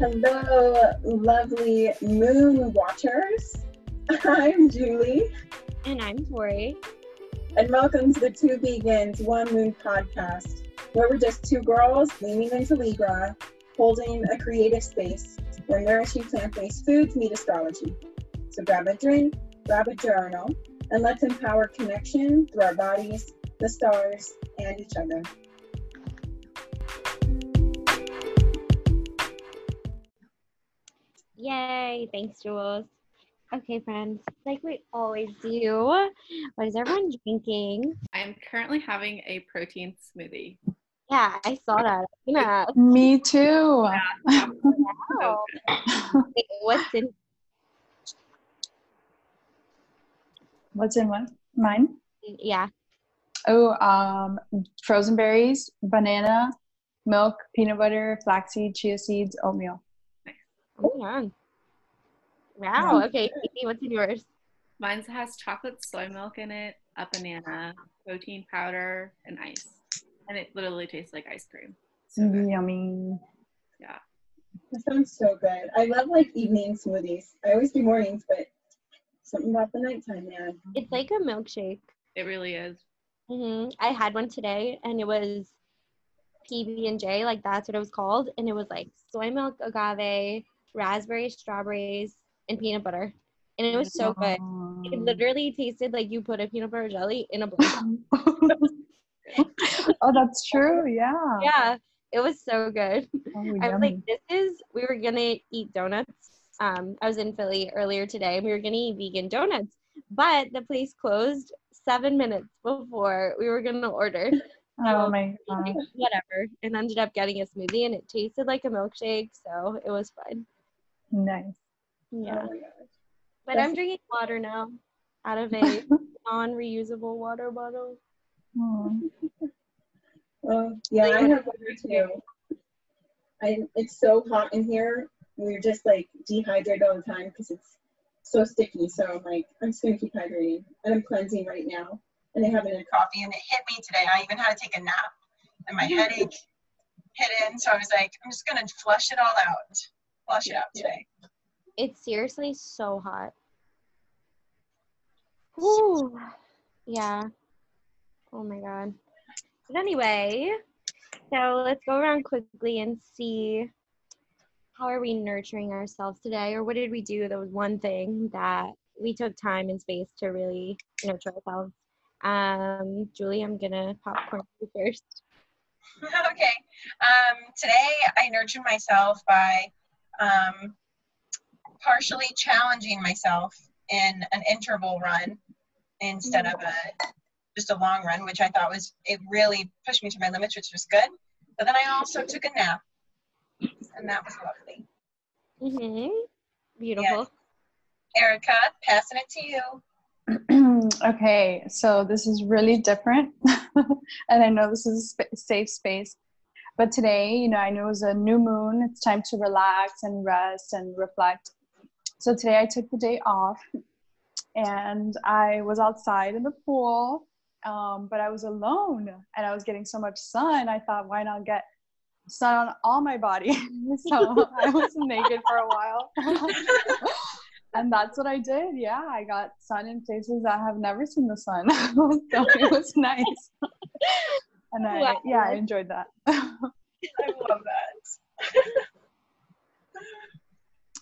Hello, lovely moon watchers. I'm Julie. And I'm Tori. And welcome to the Two Vegans, One Moon podcast, where we're just two girls leaning into Libra, holding a creative space where nourishing plant based foods meet astrology. So grab a drink, grab a journal, and let's empower connection through our bodies, the stars, and each other. Yay! Thanks, Jules. Okay, friends, like we always do, what is everyone drinking? I'm currently having a protein smoothie. Yeah, I saw that. Yeah. Me too. Yeah. Wow. Wait, what's in? What's in what? Mine? Yeah. Oh, um, frozen berries, banana, milk, peanut butter, flaxseed, chia seeds, oatmeal. Oh, yeah. Wow. Okay, Katie, what's in yours? Mine has chocolate soy milk in it, a banana, protein powder, and ice. And it literally tastes like ice cream. So good. Yummy. Yeah. That sounds so good. I love like evening smoothies. I always do mornings, but something about the nighttime, man. It's like a milkshake. It really is. hmm I had one today, and it was PB and J, like that's what it was called, and it was like soy milk, agave, raspberries, strawberries, and peanut butter, and it was so good. It literally tasted like you put a peanut butter jelly in a blender. oh, that's true. Yeah. yeah, it was so good. Oh, I was like, this is. We were gonna eat donuts. Um, I was in Philly earlier today. and We were gonna eat vegan donuts, but the place closed seven minutes before we were gonna order. oh my god. Whatever, and ended up getting a smoothie, and it tasted like a milkshake, so it was fun. Nice. Yeah, Oh my gosh. but I'm drinking water now out of a non-reusable water bottle. Oh. Yeah, I have water too. I, it's so hot in here. We're just like dehydrated all the time because it's so sticky. So I'm like, I'm just gonna keep hydrating, and I'm cleansing right now. And I haven't had coffee, and it hit me today. I even had to take a nap, and my headache hit in. So I was like, I'm just gonna flush it all out, flush it out today. It's seriously so hot. Whew. Yeah. Oh my god. But anyway, so let's go around quickly and see how are we nurturing ourselves today, or what did we do? That was one thing that we took time and space to really nurture ourselves. Um, Julie, I'm gonna popcorn you first. okay. Um, today I nurtured myself by um, partially challenging myself in an interval run instead of a just a long run, which I thought was it really pushed me to my limits, which was good. But then I also took a nap, and that was lovely. Mm-hmm. Beautiful. Erica, passing it to you. okay, so this is really different, and I know this is a sp- safe space. But today, you know, I know it was a new moon. It's time to relax and rest and reflect. So today, I took the day off, and I was outside in the pool, um, but I was alone, and I was getting so much sun. I thought, why not get sun on all my body? so I was naked for a while. and that's what I did. Yeah, I got sun in places that have never seen the sun. so it was nice. And I, Wow. yeah, I enjoyed that. I love that.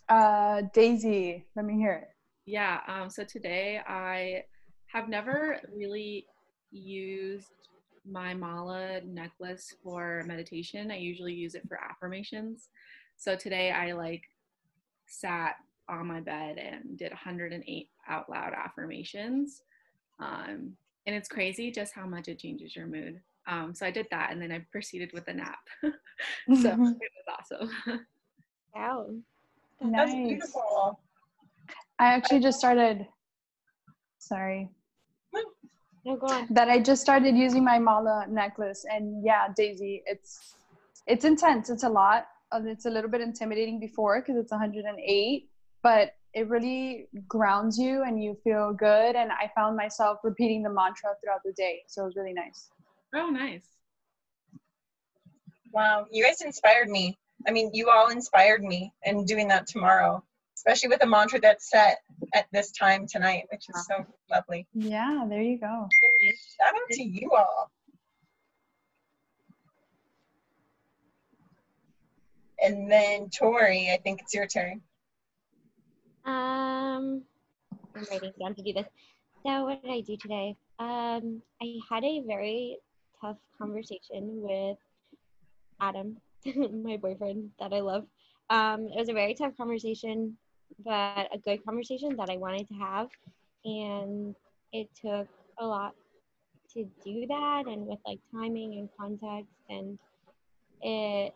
uh, Daisy, let me hear it. Yeah. Um, so today I have never really used my mala necklace for meditation. I usually use it for affirmations. So today I like sat on my bed and did 108 out loud affirmations. Um, and it's crazy just how much it changes your mood. Um, so I did that and then I proceeded with a nap. so it was awesome. Wow. That's beautiful. I actually just started. Sorry. No, go on. that I just started using my mala necklace, and yeah, Daisy, it's it's intense. It's a lot. It's a little bit intimidating before because it's 108, but it really grounds you and you feel good. And I found myself repeating the mantra throughout the day, so it was really nice. Oh, nice. Wow, you guys inspired me. I mean, you all inspired me in doing that tomorrow, especially with a mantra that's set at this time tonight, which is so lovely. Yeah, there you go. Shout out to you all. And then Tori, I think it's your turn. Um, I'm writing down to do this. So what did I do today? Um, I had a very tough conversation with Adam, my boyfriend that I love. Um, it was a very tough conversation, but a good conversation that I wanted to have, and it took a lot to do that, and with like timing and context, and it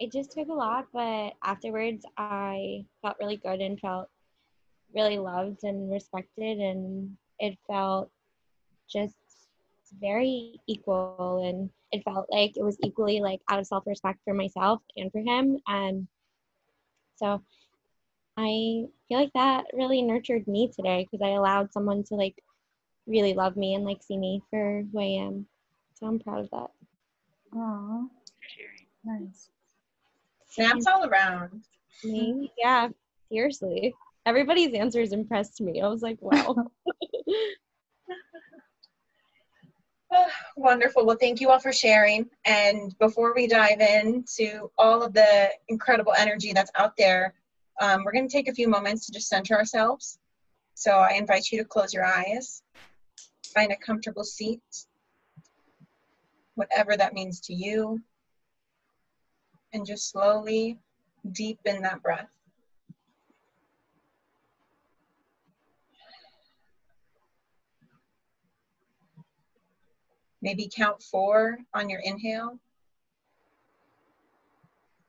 it just took a lot. But afterwards, I felt really good and felt really loved and respected and it felt just very equal and it felt like it was equally like out of self-respect for myself and for him and so i feel like that really nurtured me today because i allowed someone to like really love me and like see me for who i am. So i'm proud of that. Aw, nice. Snaps all around. me? Yeah seriously. Everybody's answers impressed me. I was like wow wonderful. Well, thank you all for sharing. And before we dive into all of the incredible energy that's out there, um, we're going to take a few moments to just center ourselves. So I invite you to close your eyes, find a comfortable seat, whatever that means to you, and just slowly deepen that breath. Maybe count four on your inhale.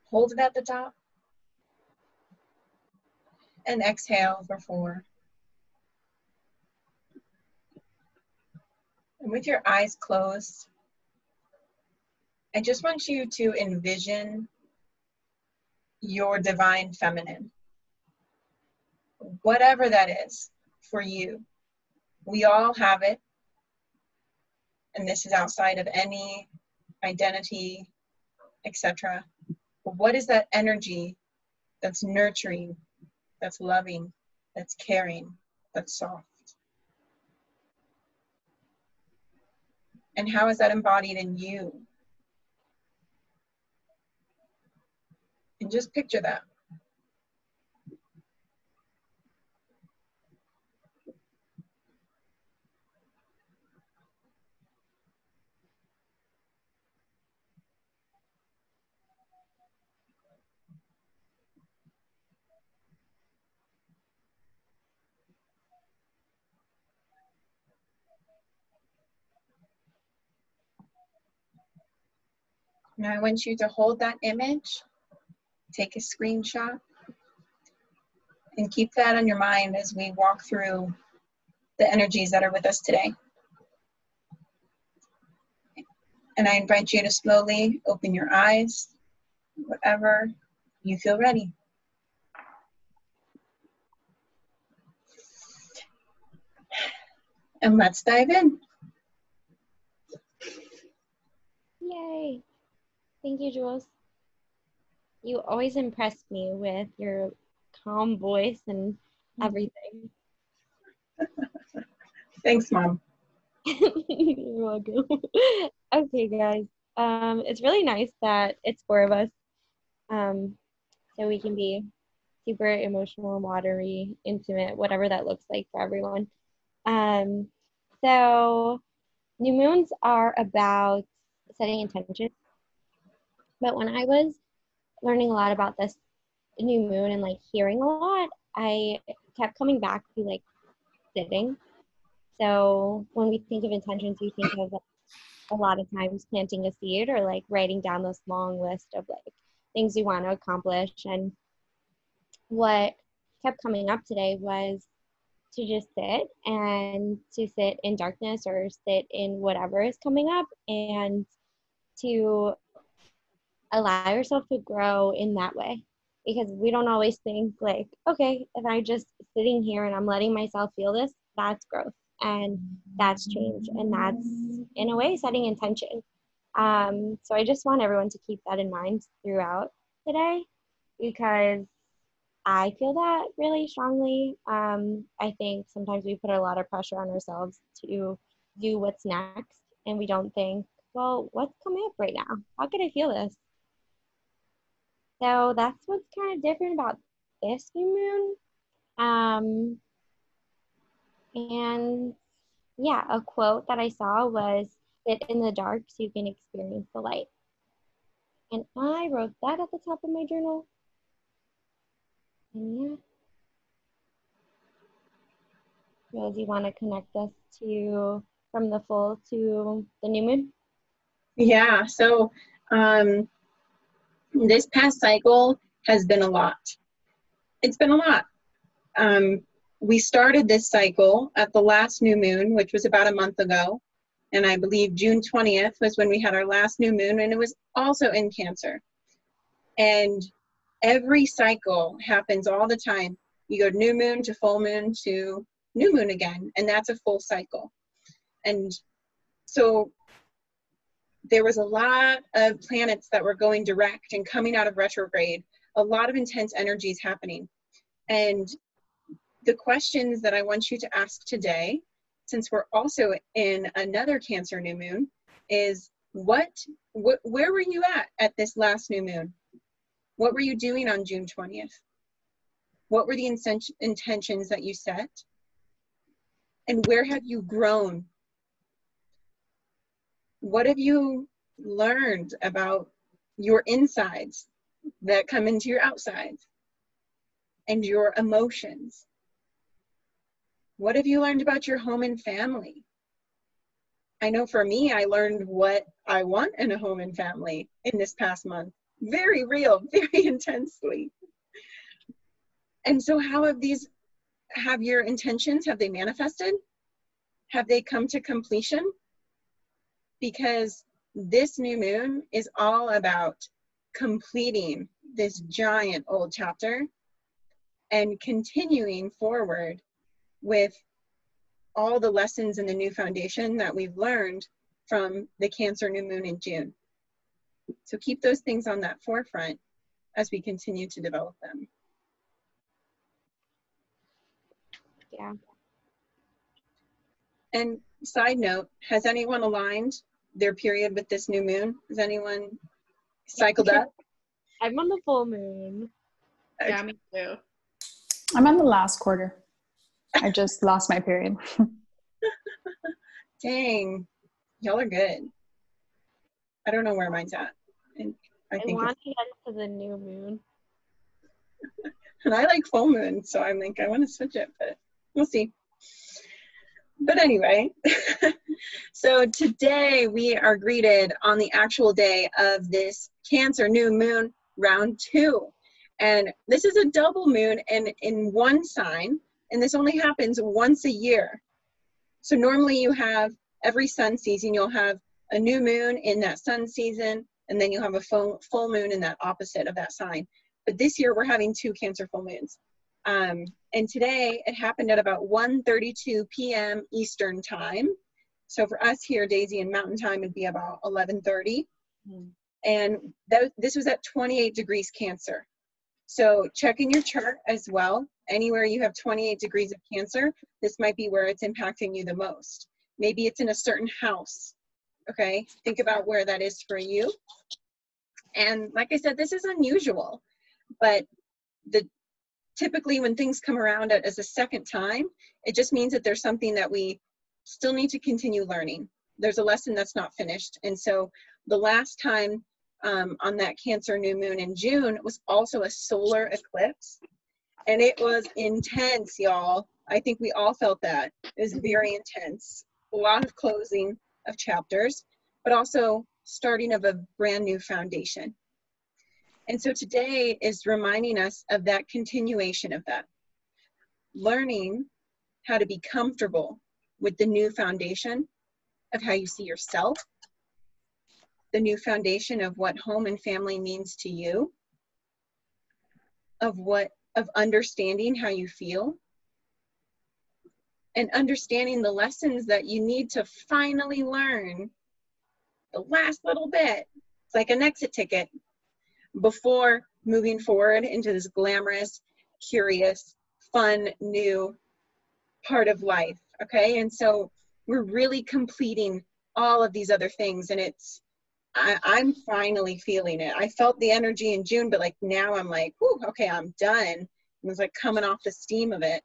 Hold it at the top. And exhale for four. And with your eyes closed, I just want you to envision your divine feminine. Whatever that is for you. We all have it and this is outside of any identity, etc. What is that energy that's nurturing, that's loving, that's caring, that's soft? And how is that embodied in you? And just picture that. Now I want you to hold that image, take a screenshot, and keep that on your mind as we walk through the energies that are with us today. And I invite you to slowly open your eyes, whatever you feel ready. And let's dive in. Yay. Thank you, Jules. You always impress me with your calm voice and everything. Thanks, Mom. You're welcome. okay, guys. Um, it's really nice that it's four of us. Um, so we can be super emotional, watery, intimate, whatever that looks like for everyone. Um, so new moons are about setting intentions. But when I was learning a lot about this new moon and like hearing a lot, I kept coming back to like sitting. So when we think of intentions, we think of like, a lot of times planting a seed or like writing down this long list of like things you want to accomplish. And what kept coming up today was to just sit and to sit in darkness or sit in whatever is coming up and to allow yourself to grow in that way because we don't always think like okay if i'm just sitting here and i'm letting myself feel this that's growth and that's change and that's in a way setting intention um, so i just want everyone to keep that in mind throughout today because I feel that really strongly. Um, I think sometimes we put a lot of pressure on ourselves to do what's next, and we don't think, well, what's coming up right now? How could I feel this? So that's what's kind of different about this new moon. Um, and yeah, a quote that I saw was sit in the dark so you can experience the light. And I wrote that at the top of my journal. And yeah. So do you want to connect us to from the full to the new moon? Yeah, so um, this past cycle has been a lot. It's been a lot. Um, we started this cycle at the last new moon, which was about a month ago. And I believe June 20th was when we had our last new moon, and it was also in Cancer. And every cycle happens all the time. You go new moon to full moon to new moon again, and that's a full cycle. And so there was a lot of planets that were going direct and coming out of retrograde, a lot of intense energies happening. And the questions that I want you to ask today, since we're also in another Cancer new moon, is what, what where were you at at this last new moon? What were you doing on June 20th? What were the intentions that you set? And where have you grown? What have you learned about your insides that come into your outsides and your emotions? What have you learned about your home and family? I know for me, I learned what I want in a home and family in this past month. Very real, very intensely. And so, how have these, have your intentions, have they manifested? Have they come to completion? Because this new moon is all about completing this giant old chapter and continuing forward with all the lessons in the new foundation that we've learned from the Cancer new moon in June. So keep those things on that forefront as we continue to develop them. Yeah. And side note, has anyone aligned their period with this new moon? Has anyone cycled up? I'm on the full moon. Yeah, me too. I'm on the last quarter. I just lost my period. Dang, y'all are good. I don't know where mine's at. And I, think I think want to get to the new moon. and I like full moon, so I'm like, I want to switch it, but we'll see. But anyway, so today we are greeted on the actual day of this Cancer new moon round two. And this is a double moon and in one sign, and this only happens once a year. So normally you have every sun season, you'll have a new moon in that sun season, and then you'll have a full, full moon in that opposite of that sign. But this year we're having two Cancer full moons. Um, and today it happened at about 1.32 p.m. Eastern time. So for us here, Daisy and Mountain Time would be about 11.30. Hmm. And that, this was at 28 degrees Cancer. So check in your chart as well. Anywhere you have 28 degrees of Cancer, this might be where it's impacting you the most. Maybe it's in a certain house. Okay, think about where that is for you. And like I said, this is unusual, but the typically when things come around as a second time, it just means that there's something that we still need to continue learning. There's a lesson that's not finished. And so the last time um, on that Cancer new moon in June was also a solar eclipse. And it was intense, y'all. I think we all felt that. It was very intense. A lot of closing of chapters, but also starting of a brand new foundation. And so today is reminding us of that continuation of that. Learning how to be comfortable with the new foundation of how you see yourself, the new foundation of what home and family means to you, of what of understanding how you feel, and understanding the lessons that you need to finally learn the last little bit. It's like an exit ticket before moving forward into this glamorous, curious, fun, new part of life. Okay. And so we're really completing all of these other things. And it's, I, I'm finally feeling it. I felt the energy in June, but like now I'm like, whew, okay, I'm done. It was like coming off the steam of it.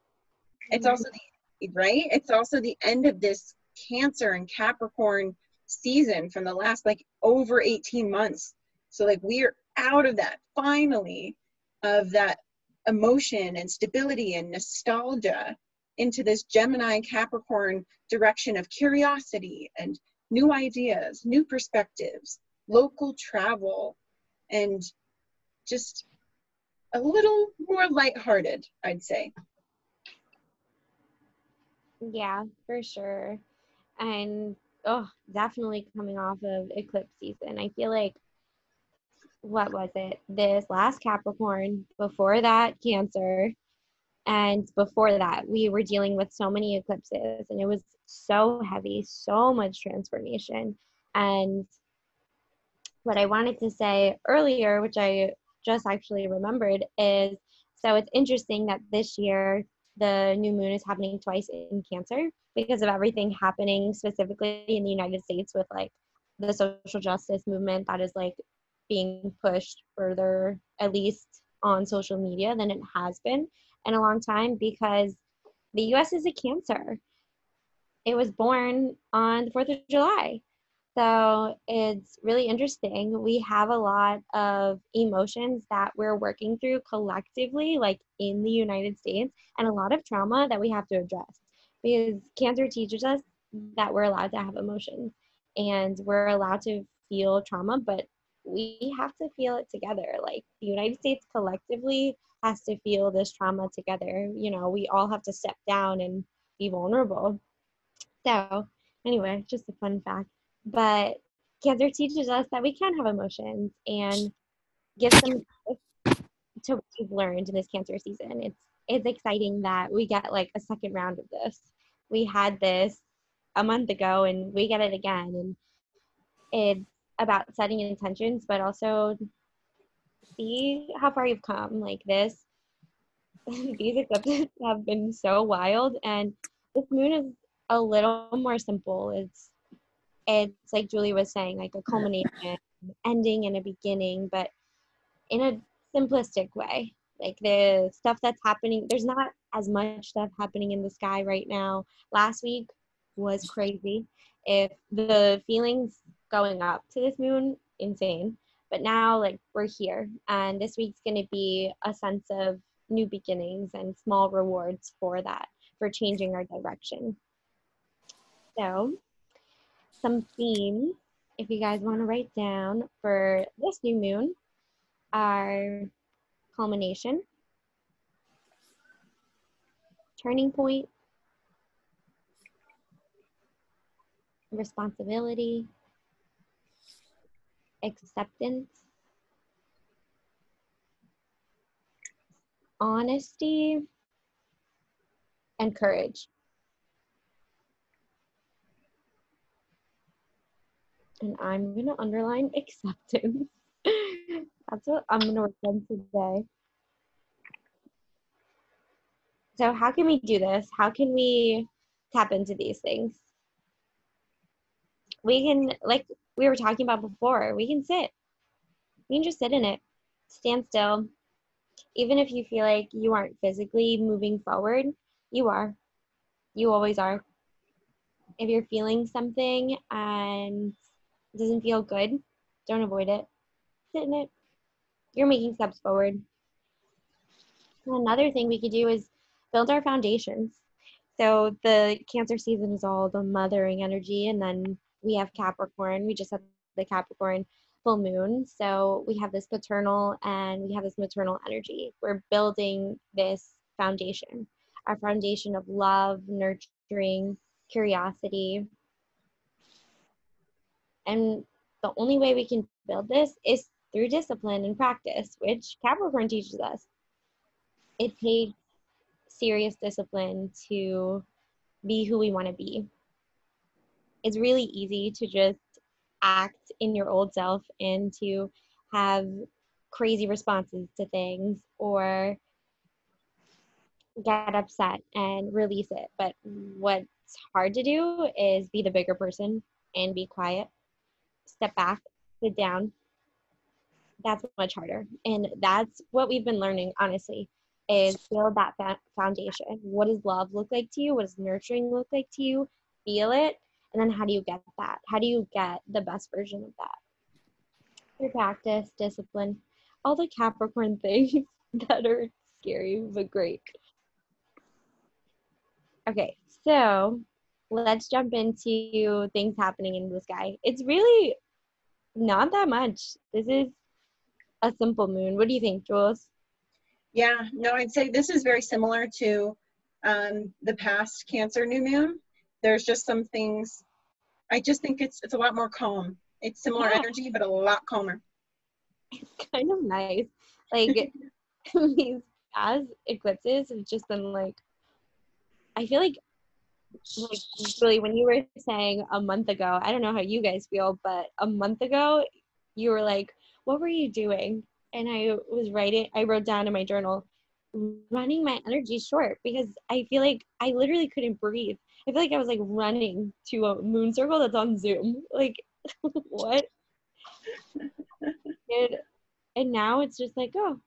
It's also the, right? It's also the end of this Cancer and Capricorn season from the last like over 18 months. So like we're out of that finally of that emotion and stability and nostalgia into this Gemini Capricorn direction of curiosity and new ideas, new perspectives, local travel, and just a little more lighthearted, I'd say. Yeah, for sure. And oh, definitely coming off of eclipse season. I feel like what was it? This last Capricorn, before that Cancer, and before that we were dealing with so many eclipses and it was so heavy, so much transformation. And what I wanted to say earlier, which I just actually remembered, is so it's interesting that this year the new moon is happening twice in Cancer because of everything happening specifically in the United States with like the social justice movement that is like being pushed further, at least on social media, than it has been in a long time because the US is a Cancer. It was born on the 4th of July. So it's really interesting. We have a lot of emotions that we're working through collectively, like in the United States, and a lot of trauma that we have to address because cancer teaches us that we're allowed to have emotions and we're allowed to feel trauma, but we have to feel it together. Like the United States collectively has to feel this trauma together. You know, we all have to step down and be vulnerable. So, anyway, just a fun fact. But cancer teaches us that we can have emotions and give some to what we've learned in this cancer season. It's it's exciting that we get like a second round of this. We had this a month ago and we get it again and it's about setting intentions but also see how far you've come like this these eclipses have been so wild and this moon is a little more simple it's it's like Julie was saying, like a culmination, ending and a beginning, but in a simplistic way. Like the stuff that's happening, there's not as much stuff happening in the sky right now. Last week was crazy. If the feelings going up to this moon, insane. But now, like, we're here, and this week's going to be a sense of new beginnings and small rewards for that, for changing our direction. So, some themes, if you guys want to write down for this new moon, are culmination, turning point, responsibility, acceptance, honesty, and courage. and I'm going to underline acceptance. That's what I'm going to work on today. So, how can we do this? How can we tap into these things? We can, like we were talking about before, we can sit. We can just sit in it, stand still. Even if you feel like you aren't physically moving forward, you are. You always are. If you're feeling something and it doesn't feel good, don't avoid it. Sit in it. You're making steps forward. Another thing we could do is build our foundations. So the Cancer season is all the mothering energy, and then we have Capricorn. We just had the Capricorn full moon. So we have this paternal and we have this maternal energy. We're building this foundation, our foundation of love, nurturing, curiosity, and the only way we can build this is through discipline and practice, which Capricorn teaches us. It takes serious discipline to be who we want to be. It's really easy to just act in your old self and to have crazy responses to things or get upset and release it. But what's hard to do is be the bigger person and be quiet, step back, sit down. That's much harder. And that's what we've been learning, honestly, is build that foundation. What does love look like to you? What does nurturing look like to you? Feel it. And then how do you get that? How do you get the best version of that? Through practice, discipline, all the Capricorn things that are scary but great. Okay, so let's jump into things happening in the sky. It's really not that much. This is a simple moon. What do you think, Jules? Yeah, no, I'd say this is very similar to um, the past Cancer new moon. There's just some things. I just think it's it's a lot more calm. It's similar Yeah. energy, but a lot calmer. It's kind of nice. Like these past eclipses have just been like I feel like like really when you were saying a month ago, I don't know how you guys feel, but a month ago you were like, What were you doing? And I was writing I wrote down in my journal, running my energy short because I feel like I literally couldn't breathe. I feel like I was like running to a moon circle that's on Zoom. Like what? and, and now it's just like, oh,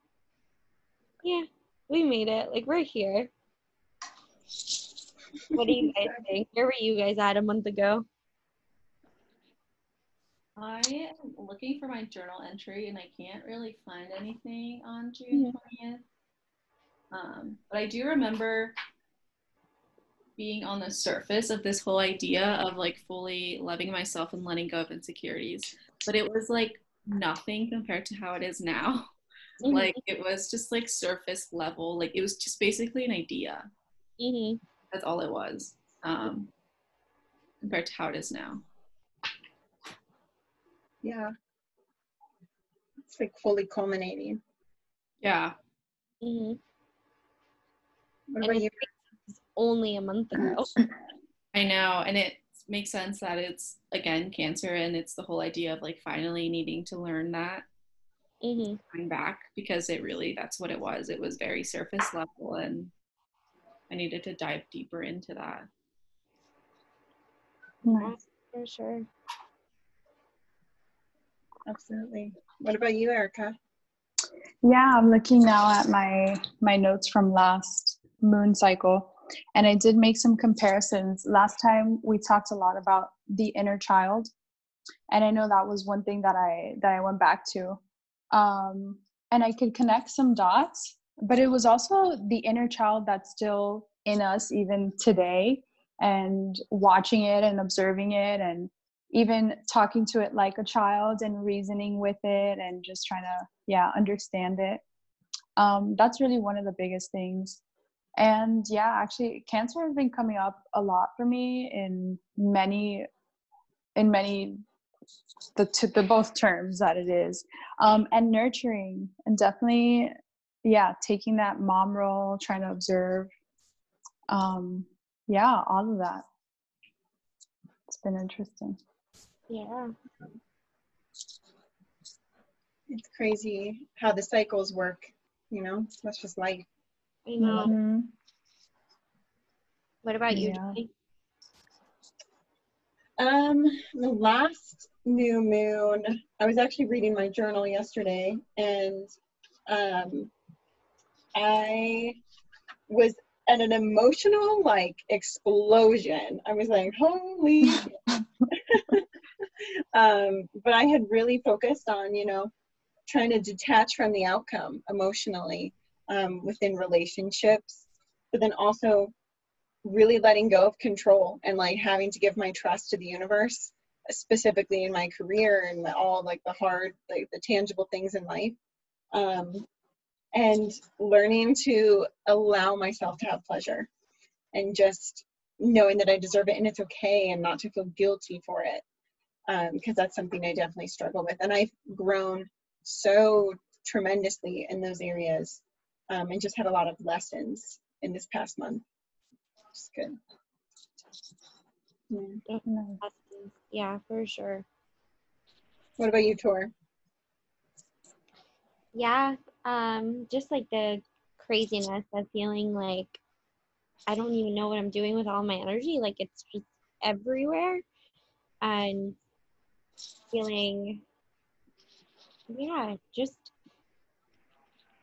yeah, we made it. Like we're here. What do you guys think? Where were you guys at a month ago? I am looking for my journal entry and I can't really find anything on June 20th. Um, but I do remember being on the surface of this whole idea of like fully loving myself and letting go of insecurities. But it was like nothing compared to how it is now. Like it was just like surface level. Like it was just basically an idea. hmm That's all it was. Um, compared to how it is now. Yeah. It's like fully culminating. Yeah. hmm What about you? It's only a month ago. I know, and it makes sense that it's again cancer, and it's the whole idea of like finally needing to learn that hmm coming back because it really that's what it was. It was very surface level, and I needed to dive deeper into that. Nice. For sure. Absolutely. What about you, Erica? Yeah, I'm looking now at my my notes from last moon cycle and I did make some comparisons. Last time we talked a lot about the inner child and I know that was one thing that I that I went back to. Um and I could connect some dots, but it was also the inner child that's still in us even today and watching it and observing it and even talking to it like a child and reasoning with it and just trying to yeah understand it um, that's really one of the biggest things and yeah actually cancer has been coming up a lot for me in many in many the to the both terms that it is um, and nurturing and definitely yeah taking that mom role trying to observe um, yeah all of that it's been interesting Yeah. It's crazy how the cycles work, you know? That's just life. I know. Mhm. What about you, Yeah. Jenny? Um, the last new moon, I was actually reading my journal yesterday and um I was at an emotional like explosion. I was like, holy um, but I had really focused on, you know, trying to detach from the outcome emotionally um, within relationships, but then also really letting go of control and like having to give my trust to the universe, specifically in my career and all like the hard, like the tangible things in life. Um, and learning to allow myself to have pleasure and just knowing that I deserve it and it's okay and not to feel guilty for it because that's something I definitely struggle with. And I've grown so tremendously in those areas um, and just had a lot of lessons in this past month. It's good. Yeah. Yeah, for sure. What about you, Tor? yeah, um, just like the craziness of feeling like I don't even know what I'm doing with all my energy. Like it's just everywhere. And feeling, yeah, just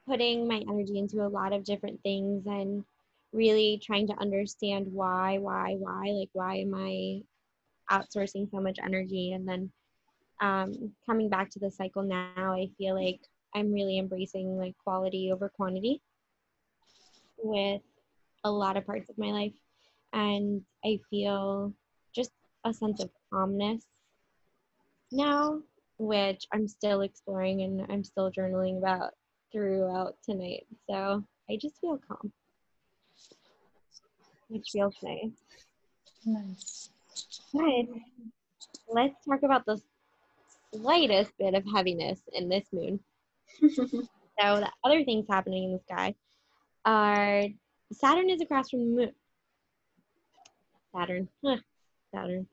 putting my energy into a lot of different things and really trying to understand why, why, why, like, why am I outsourcing so much energy? And then um, coming back to the cycle now, I feel like I'm really embracing like quality over quantity with a lot of parts of my life. And I feel just a sense of calmness now, which I'm still exploring and I'm still journaling about throughout tonight. So I just feel calm, which feels nice. Nice. Good. Let's talk about the slightest bit of heaviness in this moon. so the other things happening in the sky are Saturn is across from the moon. Saturn. Huh. Saturn.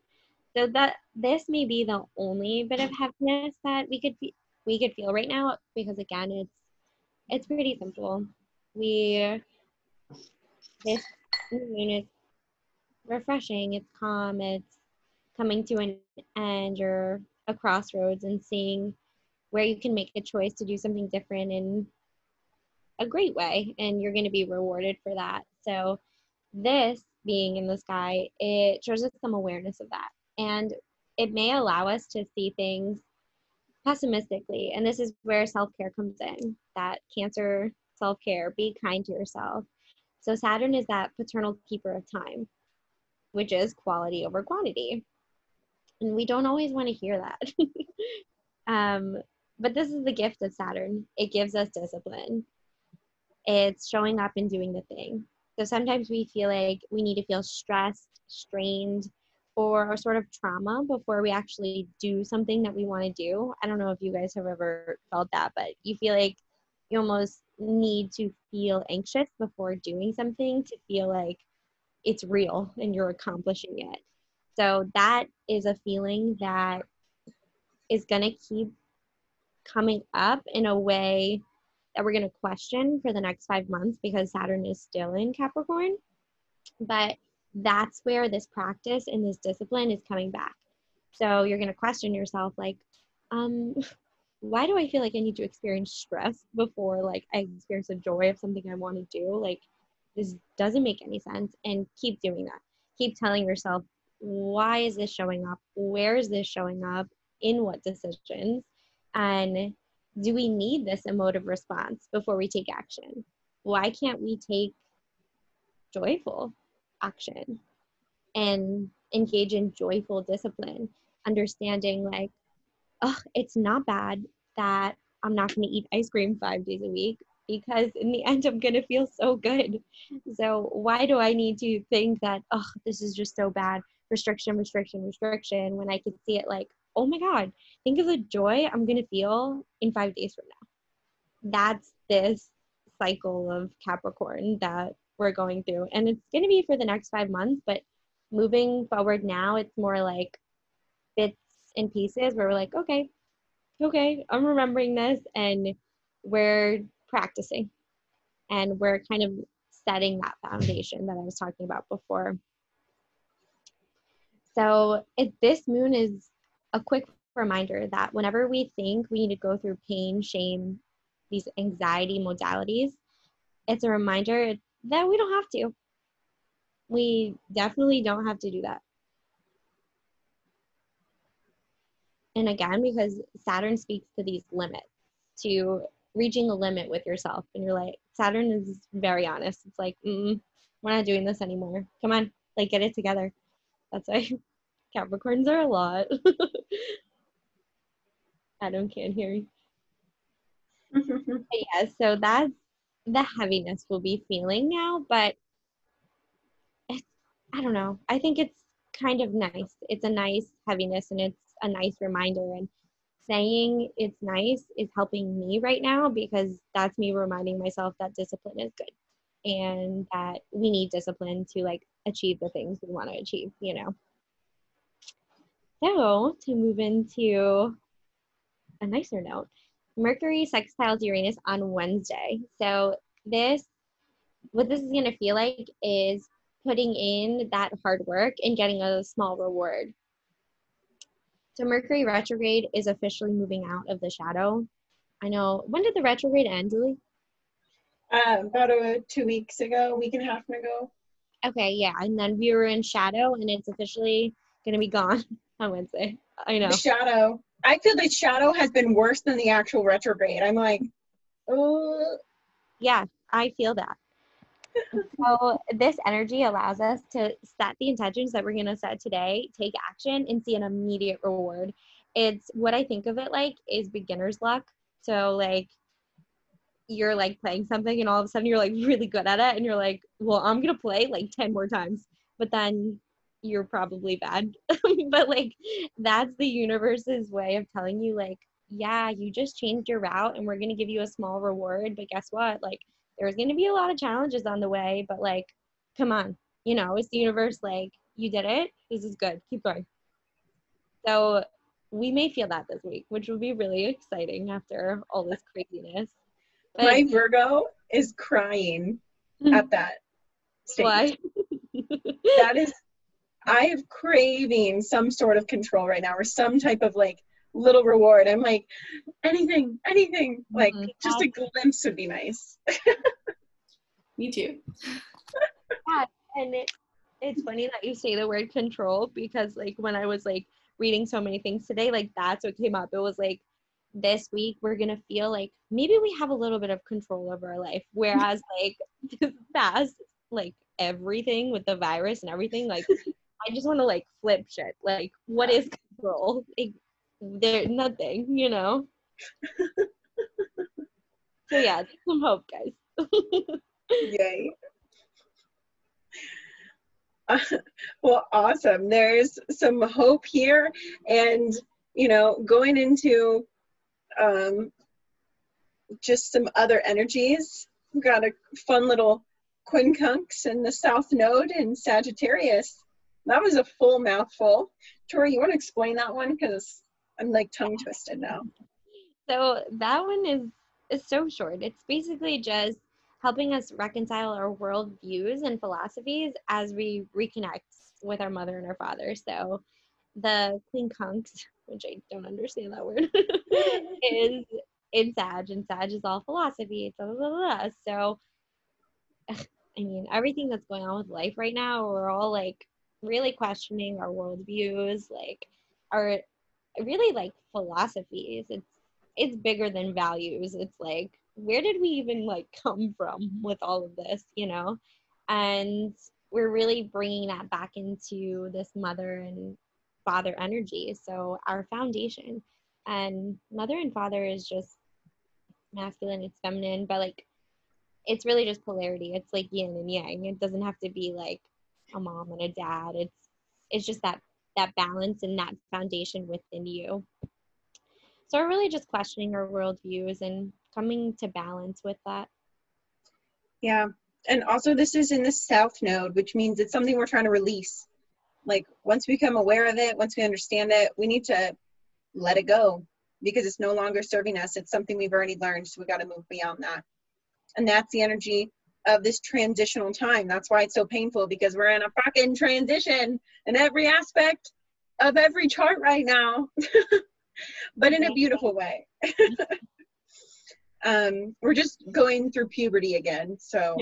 So that this may be the only bit of heaviness that we could we could feel right now because again it's it's pretty simple. We this moon is refreshing, it's calm, it's coming to an end or a crossroads and seeing where you can make a choice to do something different in a great way and you're going to be rewarded for that. So this being in the sky, it shows us some awareness of that. And it may allow us to see things pessimistically. And this is where self care comes in that cancer self care, be kind to yourself. So Saturn is that paternal keeper of time, which is quality over quantity. And we don't always want to hear that. um, but this is the gift of Saturn. It gives us discipline. It's showing up and doing the thing. So sometimes we feel like we need to feel stressed, strained, or a sort of trauma before we actually do something that we want to do. I don't know if you guys have ever felt that, but you feel like you almost need to feel anxious before doing something to feel like it's real and you're accomplishing it. So that is a feeling that is going to keep coming up in a way that we're going to question for the next five months because Saturn is still in Capricorn. But that's where this practice and this discipline is coming back. So you're going to question yourself like, um, why do I feel like I need to experience stress before like I experience the joy of something I want to do? Like, this doesn't make any sense. And keep doing that. Keep telling yourself, why is this showing up? Where is this showing up? In what decisions? And do we need this emotive response before we take action? Why can't we take joyful action and engage in joyful discipline, understanding like, oh, it's not bad that I'm not going to eat ice cream five days a week because in the end I'm going to feel so good. So why do I need to think that, oh, this is just so bad? Restriction, restriction, restriction, when I could see it like, oh my God, think of the joy I'm going to feel in five days from now. That's this cycle of Capricorn that we're going through. And it's going to be for the next five months, but moving forward now, it's more like bits and pieces where we're like, okay, okay, I'm remembering this and we're practicing and we're kind of setting that foundation that I was talking about before. So this moon is a quick reminder that whenever we think we need to go through pain, shame, these anxiety modalities, it's a reminder that we don't have to. We definitely don't have to do that. And again, because Saturn speaks to these limits, to reaching a limit with yourself. And you're like, Saturn is very honest. It's like, mm, we're not doing this anymore. Come on, like, get it together. That's why Capricorns are a lot. Adam can't hear you. yeah, so that's the heaviness we'll be feeling now, but it's, I don't know. I think it's kind of nice. It's a nice heaviness and it's a nice reminder. And saying it's nice is helping me right now because that's me reminding myself that discipline is good and that we need discipline to like achieve the things we want to achieve, you know. So, to move into a nicer note, Mercury sextiles Uranus on Wednesday. So this, what this is going to feel like is putting in that hard work and getting a small reward. So Mercury retrograde is officially moving out of the shadow. I know. When did the retrograde end, Julie? Uh, about a two weeks ago, a week and a half ago. Okay, yeah. And then we were in shadow, and it's officially going to be gone on Wednesday. I know. The shadow. I feel the shadow has been worse than the actual retrograde. I'm like, oh. Yeah, I feel that. so this energy allows us to set the intentions that we're going to set today, take action, and see an immediate reward. It's what I think of it like is beginner's luck. So like you're like playing something and all of a sudden you're like really good at it and you're like, well, I'm gonna play like 10 more times. But then you're probably bad. but like that's the universe's way of telling you like, yeah, you just changed your route and we're gonna give you a small reward. But guess what? Like there's gonna be a lot of challenges on the way, but like, come on, you know, it's the universe like, you did it, this is good, keep going. So we may feel that this week, which will be really exciting after all this craziness. But My Virgo is crying at that stage. Why? that is, I have craving some sort of control right now, or some type of like little reward. I'm like, anything, anything. Like mm-hmm. just a glimpse would be nice. Me too. yeah, and it, it's funny that you say the word control because like when I was like reading so many things today, like that's what came up. It was like this week we're gonna feel like maybe we have a little bit of control over our life. Whereas like this past like everything with the virus and everything, like I just wanna like flip shit. Like what is control? Like, there nothing, you know. so yeah, some hope, guys. Yay. well, awesome. There's some hope here, and you know, going into um, just some other energies. We've got a fun little quincunx in the South Node in Sagittarius. That was a full mouthful. Tori, you want to explain that one? Because I'm like tongue twisted now. So that one is is so short. It's basically just helping us reconcile our world views and philosophies as we reconnect with our mother and our father. So the quincunx, which I don't understand that word, is in Sag, and Sag is all philosophy. Blah, blah, blah, So, I mean, everything that's going on with life right now, we're all like really questioning our worldviews, like our really like philosophies. It's it's bigger than values. It's like where did we even like come from with all of this, you know? And we're really bringing that back into this mother and father energy. So our foundation and mother and father is just masculine, it's feminine, but like it's really just polarity. It's like yin and yang. It doesn't have to be like a mom and a dad. It's it's just that that balance and that foundation within you. So we're really just questioning our worldviews and coming to balance with that. Yeah. And also this is in the south node, which means it's something we're trying to release. Like once we become aware of it, once we understand it, we need to let it go because it's no longer serving us. It's something we've already learned. So we got to move beyond that. And that's the energy of this transitional time. That's why it's so painful because we're in a fucking transition in every aspect of every chart right now, but in a beautiful way. um, we're just going through puberty again. So,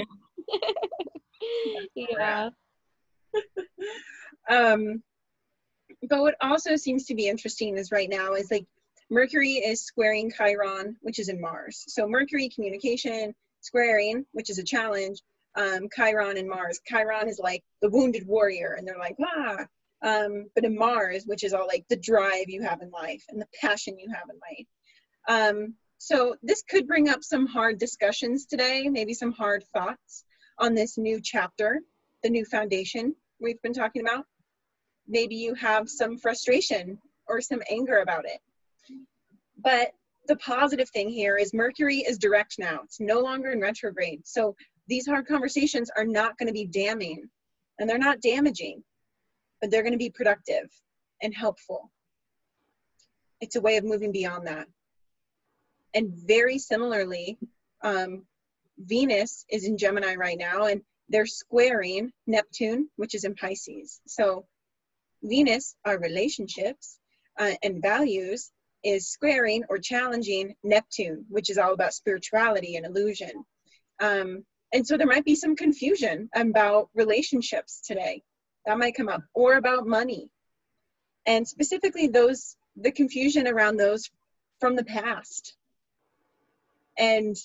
yeah. um, but what also seems to be interesting is right now is like Mercury is squaring Chiron, which is in Mars. So Mercury communication squaring, which is a challenge. Um, Chiron and Mars. Chiron is like the wounded warrior, and they're like ah. Um, but in Mars, which is all like the drive you have in life and the passion you have in life. Um, so this could bring up some hard discussions today, maybe some hard thoughts on this new chapter, the new foundation we've been talking about. Maybe you have some frustration or some anger about it. But the positive thing here is Mercury is direct now. It's no longer in retrograde. So these hard conversations are not going to be damning and they're not damaging, but they're going to be productive and helpful. It's a way of moving beyond that. And very similarly, um, Venus is in Gemini right now, and they're squaring Neptune, which is in Pisces. So Venus, our relationships uh, and values, is squaring or challenging Neptune, which is all about spirituality and illusion. Um, and so there might be some confusion about relationships today. That might come up, or about money. And specifically, those the confusion around those from the past. And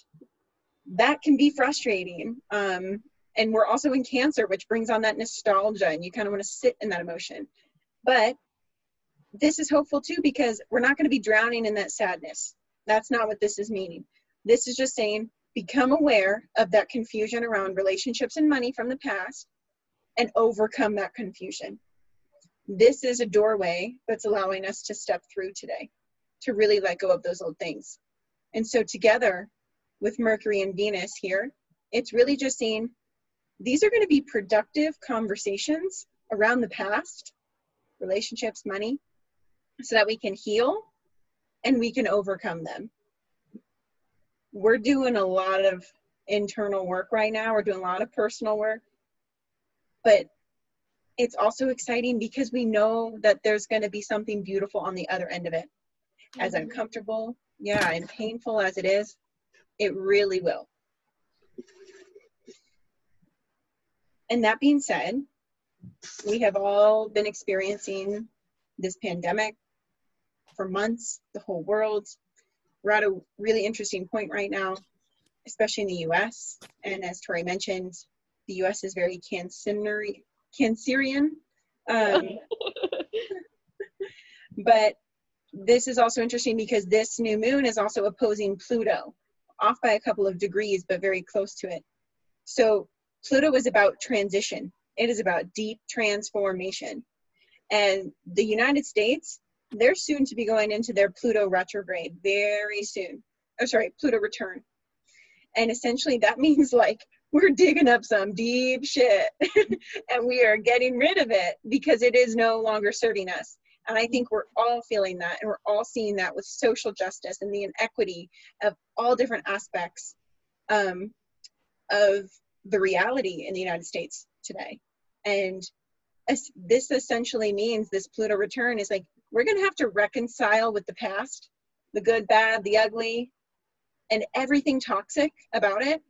that can be frustrating. Um, and we're also in Cancer, which brings on that nostalgia, and you kind of want to sit in that emotion. But this is hopeful too because we're not going to be drowning in that sadness. That's not what this is meaning. This is just saying become aware of that confusion around relationships and money from the past and overcome that confusion. This is a doorway that's allowing us to step through today to really let go of those old things. And so, together with Mercury and Venus here, it's really just saying these are going to be productive conversations around the past, relationships, money, so that we can heal and we can overcome them. We're doing a lot of internal work right now, we're doing a lot of personal work, but it's also exciting because we know that there's going to be something beautiful on the other end of it. As Mhm. uncomfortable, yeah, and painful as it is, it really will. And that being said, we have all been experiencing this pandemic for months, the whole world. We're at a really interesting point right now, especially in the US. And as Tori mentioned, the US is very canceri- cancerian. Um, but this is also interesting because this new moon is also opposing Pluto, off by a couple of degrees, but very close to it. So Pluto is about transition, it is about deep transformation. And the United States, they're soon to be going into their Pluto retrograde very soon. Oh, sorry, Pluto return. And essentially, that means like we're digging up some deep shit and we are getting rid of it because it is no longer serving us. And I think we're all feeling that and we're all seeing that with social justice and the inequity of all different aspects um, of the reality in the United States today. And this essentially means this Pluto return is like we're going to have to reconcile with the past, the good, bad, the ugly, and everything toxic about it,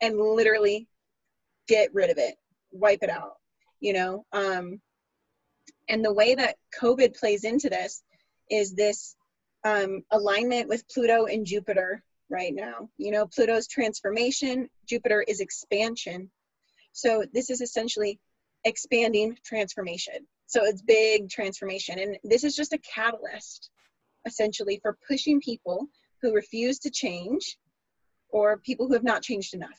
and literally get rid of it, wipe it out, you know? Um, and the way that COVID plays into this is this um, alignment with Pluto and Jupiter right now. You know, Pluto's transformation, Jupiter is expansion. So this is essentially expanding transformation. So it's big transformation. And this is just a catalyst, essentially, for pushing people who refuse to change or people who have not changed enough.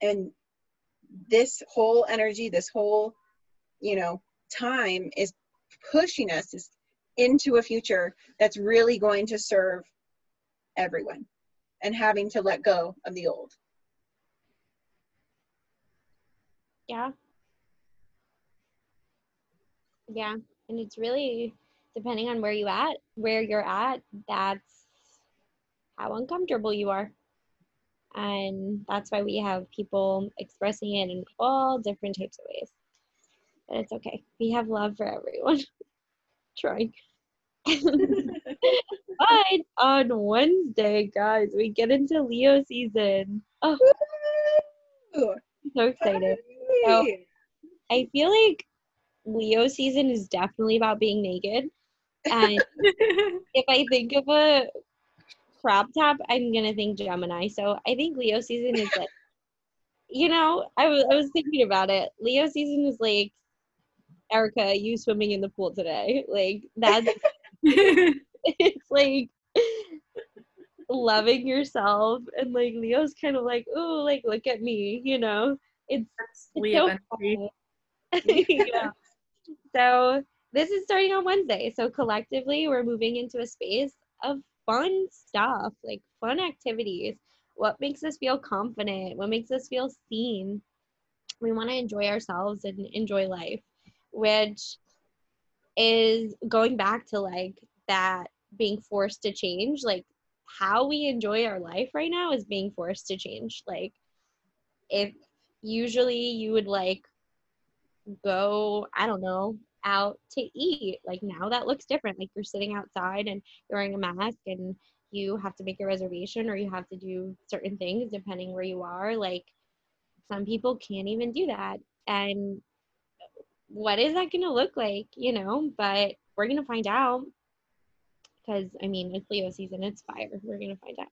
And this whole energy, this whole, you know, time is pushing us is into a future that's really going to serve everyone and having to let go of the old. Yeah. Yeah. And it's really depending on where you at, where you're at, that's how uncomfortable you are. And that's why we have people expressing it in all different types of ways. But it's okay. We have love for everyone. Trying. but on Wednesday, guys, we get into Leo season. Oh, so excited. So- I feel like Leo season is definitely about being naked. And if I think of a crop top, I'm gonna think Gemini. So I think Leo season is like, you know, I was I was thinking about it. Leo season is like, Erica, you swimming in the pool today. Like that's it's like loving yourself and like Leo's kind of like, oh, like look at me, you know. It's it's Leo so yeah. So this is starting on Wednesday. So collectively, we're moving into a space of fun stuff, like fun activities. What makes us feel confident? What makes us feel seen? We want to enjoy ourselves and enjoy life, which is going back to like that being forced to change. Like how we enjoy our life right now is being forced to change. Like if usually you would like go, I don't know, out to eat. Like now that looks different. Like you're sitting outside and you're wearing a mask and you have to make a reservation or you have to do certain things depending where you are. Like some people can't even do that. And what is that going to look like, you know? But we're going to find out because I mean, it's Leo season, it's fire. We're going to find out.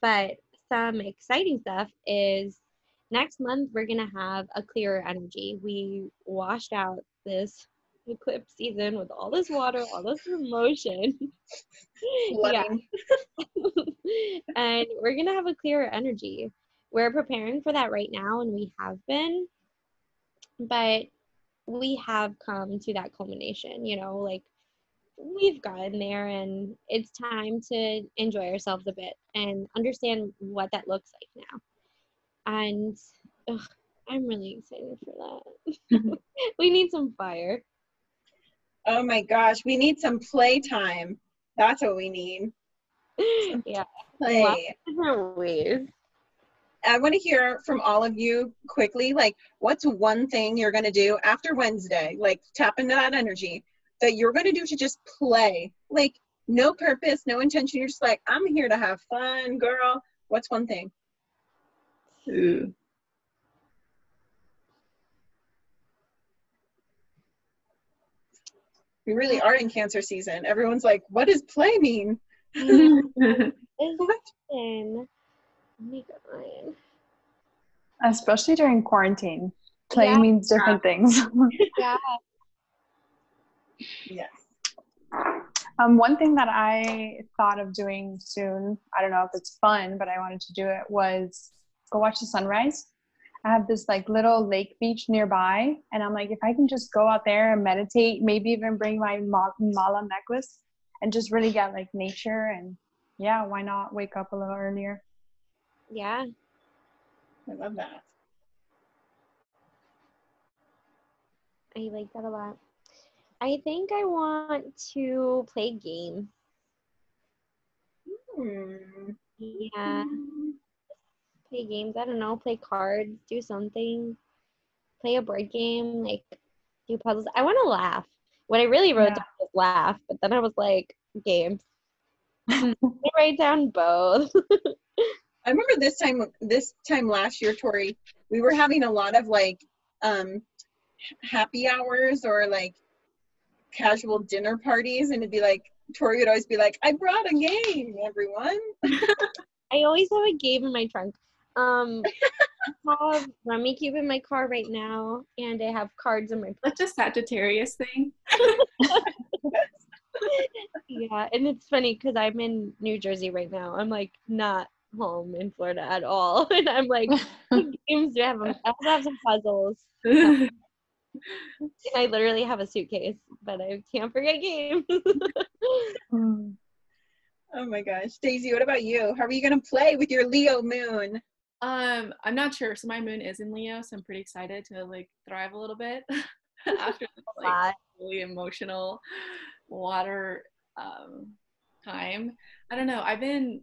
But some exciting stuff is next month we're going to have a clearer energy. We washed out this eclipse season with all this water, all this emotion. yeah. and we're going to have a clearer energy. We're preparing for that right now, and we have been. But we have come to that culmination, you know, like we've gotten there and it's time to enjoy ourselves a bit and understand what that looks like now. And ugh, I'm really excited for that. we need some fire. Oh my gosh, we need some playtime. That's what we need. Some yeah. Play. different ways. I want to hear from all of you quickly. Like, what's one thing you're going to do after Wednesday? Like, tap into that energy that you're going to do to just play. Like, no purpose, no intention. You're just like, I'm here to have fun, girl. What's one thing? Ooh. We really are in cancer season. Everyone's like, what does play mean? what? In. My God. Especially during quarantine. Play Yeah. means different things. Yeah. Yes. Um, one thing that I thought of doing soon, I don't know if it's fun, but I wanted to do it, was go watch the sunrise. I have this like little lake beach nearby, and I'm like, if I can just go out there and meditate, maybe even bring my mala necklace and just really get like nature and yeah, why not wake up a little earlier? Yeah. I love that. I like that a lot. I think I want to play games. Hmm. Yeah. Play games. I don't know. Play cards. Do something. Play a board game. Like do puzzles. I want to laugh. What I really wrote Yeah. down was laugh, but then I was like, games. I write down both. I remember this time this time last year, Tori, we were having a lot of like um happy hours or like casual dinner parties and it'd be like Tori would always be like, I brought a game, everyone. I always have a game in my trunk. Um, I have Rummikub in my car right now, and I have cards in my That's a Sagittarius thing. yeah, and it's funny because I'm in New Jersey right now. I'm like not home in Florida at all, and I'm like, games do I have? I also have some puzzles. I literally have a suitcase, but I can't forget games. Hmm. Oh my gosh. Daisy, what about you? How are you gonna play with your Leo moon? Um, I'm not sure. So my moon is in Leo, so I'm pretty excited to like thrive a little bit after this like really emotional water um, time. I don't know. I've been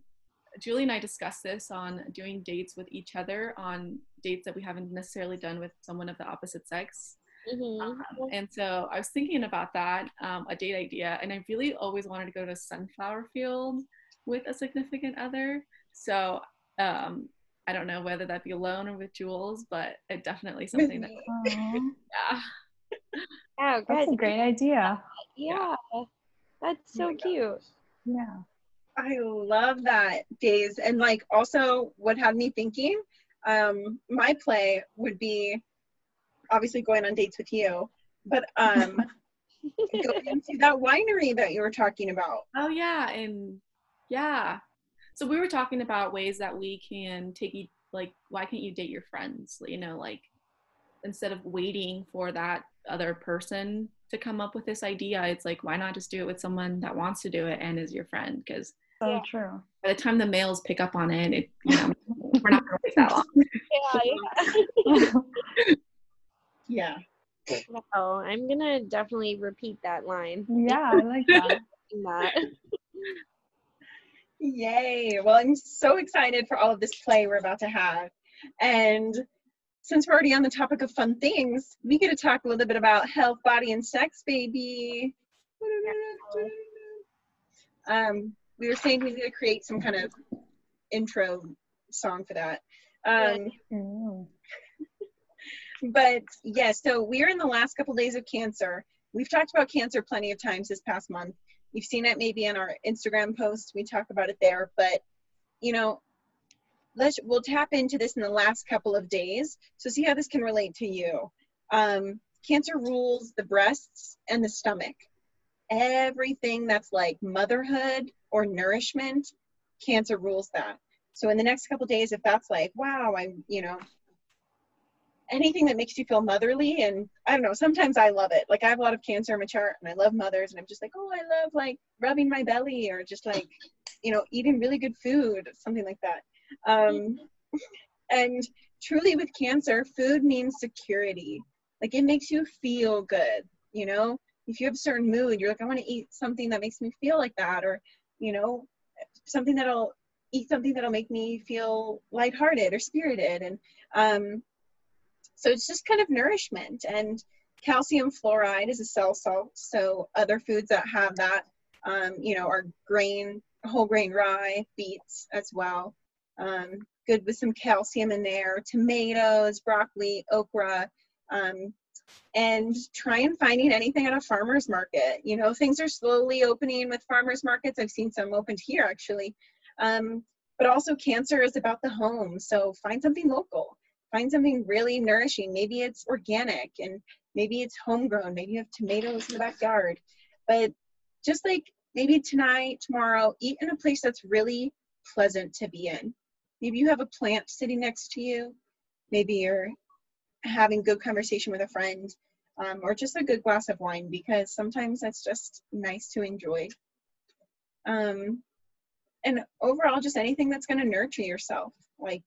Julie and I discussed this on doing dates with each other on dates that we haven't necessarily done with someone of the opposite sex. Mhm. Um, and so I was thinking about that, um, a date idea, and I really always wanted to go to a sunflower field with a significant other. So um, I don't know whether that be alone or with Jules, but it definitely something that, Aw, yeah. Oh, that's a great idea. yeah, that's so my God. cute. Yeah. I love that, Days. And like also what had me thinking, um, my play would be obviously going on dates with you, but um going into that winery that you were talking about. Oh yeah, and yeah. So we were talking about ways that we can take you like why can't you date your friends? You know, like instead of waiting for that other person to come up with this idea, it's like why not just do it with someone that wants to do it and is your friend? Because So Yeah. true. by the time the males pick up on it, it you know, we're not gonna wait that long. Yeah, yeah. Yeah. Oh, I'm gonna definitely repeat that line. yeah, I like that. that. Yay. Well, I'm so excited for all of this play we're about to have. And since we're already on the topic of fun things, we get to talk a little bit about health, body, and sex, baby. Um, we were saying we need to create some kind of intro song for that. Um, but yeah, so we're in the last couple days of cancer. We've talked about cancer plenty of times this past month. You've seen it maybe in our Instagram posts. We talk about it there, but you know, let's we'll tap into this in the last couple of days. So see how this can relate to you. Um, cancer rules the breasts and the stomach. Everything that's like motherhood or nourishment, cancer rules that. So in the next couple days, if that's like, wow, I'm, you know, anything that makes you feel motherly and i don't know sometimes i love it. Like i have a lot of cancer in my chart and i love mothers and i'm just like oh i love like rubbing my belly or just like you know eating really good food something like that. Um and truly with cancer food means security. Like it makes you feel good you know? If you have a certain mood you're like i want to eat something that makes me feel like that or you know something that'll eat something that'll make me feel lighthearted or spirited and um so it's just kind of nourishment. And calcium fluoride is a cell salt. So other foods that have that, um, you know, are grain, whole grain rye, beets as well. Um, good with some calcium in there. Tomatoes, broccoli, okra. Um, and try and finding anything at a farmer's market. You know, things are slowly opening with farmers markets. I've seen some opened here actually. Um, but also cancer is about the home. So find something local find something really nourishing. Maybe it's organic and maybe it's homegrown. Maybe you have tomatoes in the backyard. But just like maybe tonight, tomorrow, eat in a place that's really pleasant to be in. Maybe you have a plant sitting next to you. Maybe you're having good conversation with a friend um, or just a good glass of wine because sometimes that's just nice to enjoy. Um, and overall, just anything that's going to nurture yourself. Like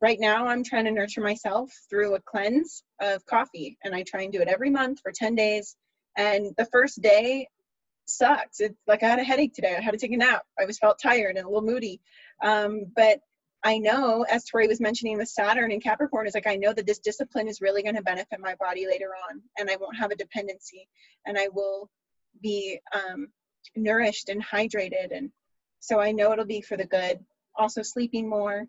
right now i'm trying to nurture myself through a cleanse of coffee and i try and do it every month for 10 days. And the first day sucks. It's like i had a headache today. I had to take a nap. I was felt tired and a little moody. Um, but i know as tori was mentioning with saturn and capricorn is like i know that this discipline is really going to benefit my body later on and i won't have a dependency and i will be um, nourished and hydrated. And so i know it'll be for the good. Also sleeping more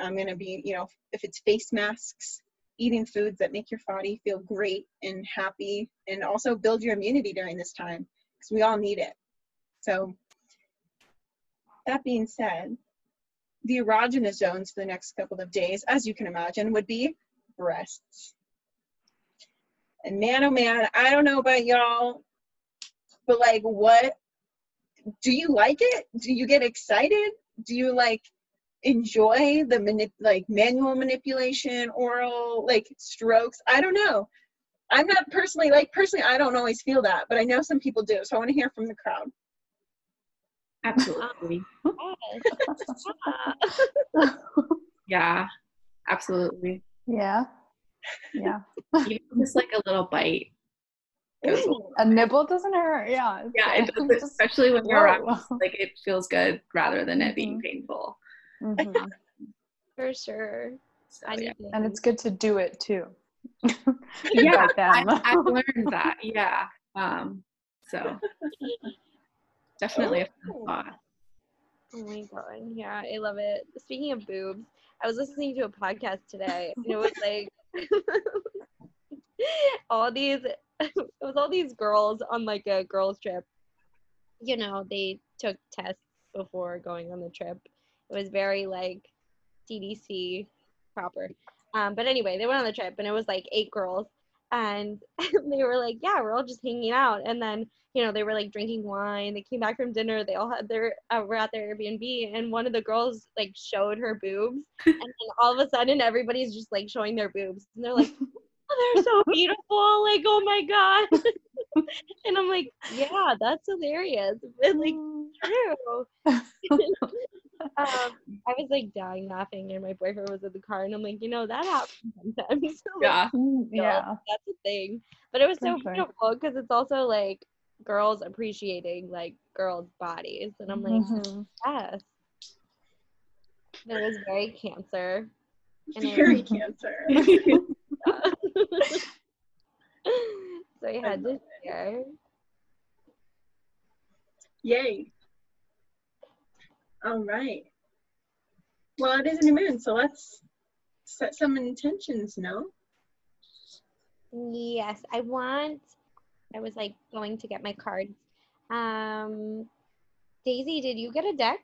I'm going to be, you know, if it's face masks, eating foods that make your body feel great and happy, and also build your immunity during this time because we all need it. So, that being said, the erogenous zones for the next couple of days, as you can imagine, would be breasts. And man, oh man, I don't know about y'all, but like, what? Do you like it? Do you get excited? Do you like enjoy the manip- like manual manipulation, oral like strokes. I don't know. I'm not personally like personally I don't always feel that, but I know some people do. So I want to hear from the crowd. Absolutely. yeah, absolutely. Yeah. Yeah. Even just like a little bite. a A nibble doesn't hurt. Yeah. Yeah, it does, especially when you're around. Like it feels good rather than it being Mhm. painful. Mhm. For sure. So, I yeah. need And it's good to do it too. Yeah, Like I, them. I learned that. Yeah. Um. So definitely a fun Oh. thought. Oh my god, yeah, I love it. Speaking of boobs, I was listening to a podcast today, and it was like all these, it was all these girls on like a girls trip. You know, they took tests before going on the trip. It was very like CDC proper. Um, but anyway, they went on the trip, and it was like eight girls, and they were like, "Yeah, we're all just hanging out," and then you know, they were like drinking wine. They came back from dinner. They all had their uh, were at their Airbnb, and one of the girls like showed her boobs, and then all of a sudden everybody's just like showing their boobs, and they're like, "Oh, they're so beautiful!" Like, oh my god, and I'm like, "Yeah, that's hilarious." But like, true. Um, I was like dying laughing, and my boyfriend was in the car, and I'm like, you know, that happens sometimes. Like, Yeah. Mm, yeah. that's a thing. But it was so For beautiful because it's also like girls appreciating like girls' bodies. And I'm like, Mhm. yes. But it was very cancer. And I- Very cancer. so I had to share. Yay. All right. Well, it is a new moon, so let's set some intentions, no? Yes, I want. I was like going to get my cards. Um, Daisy, did you get a deck?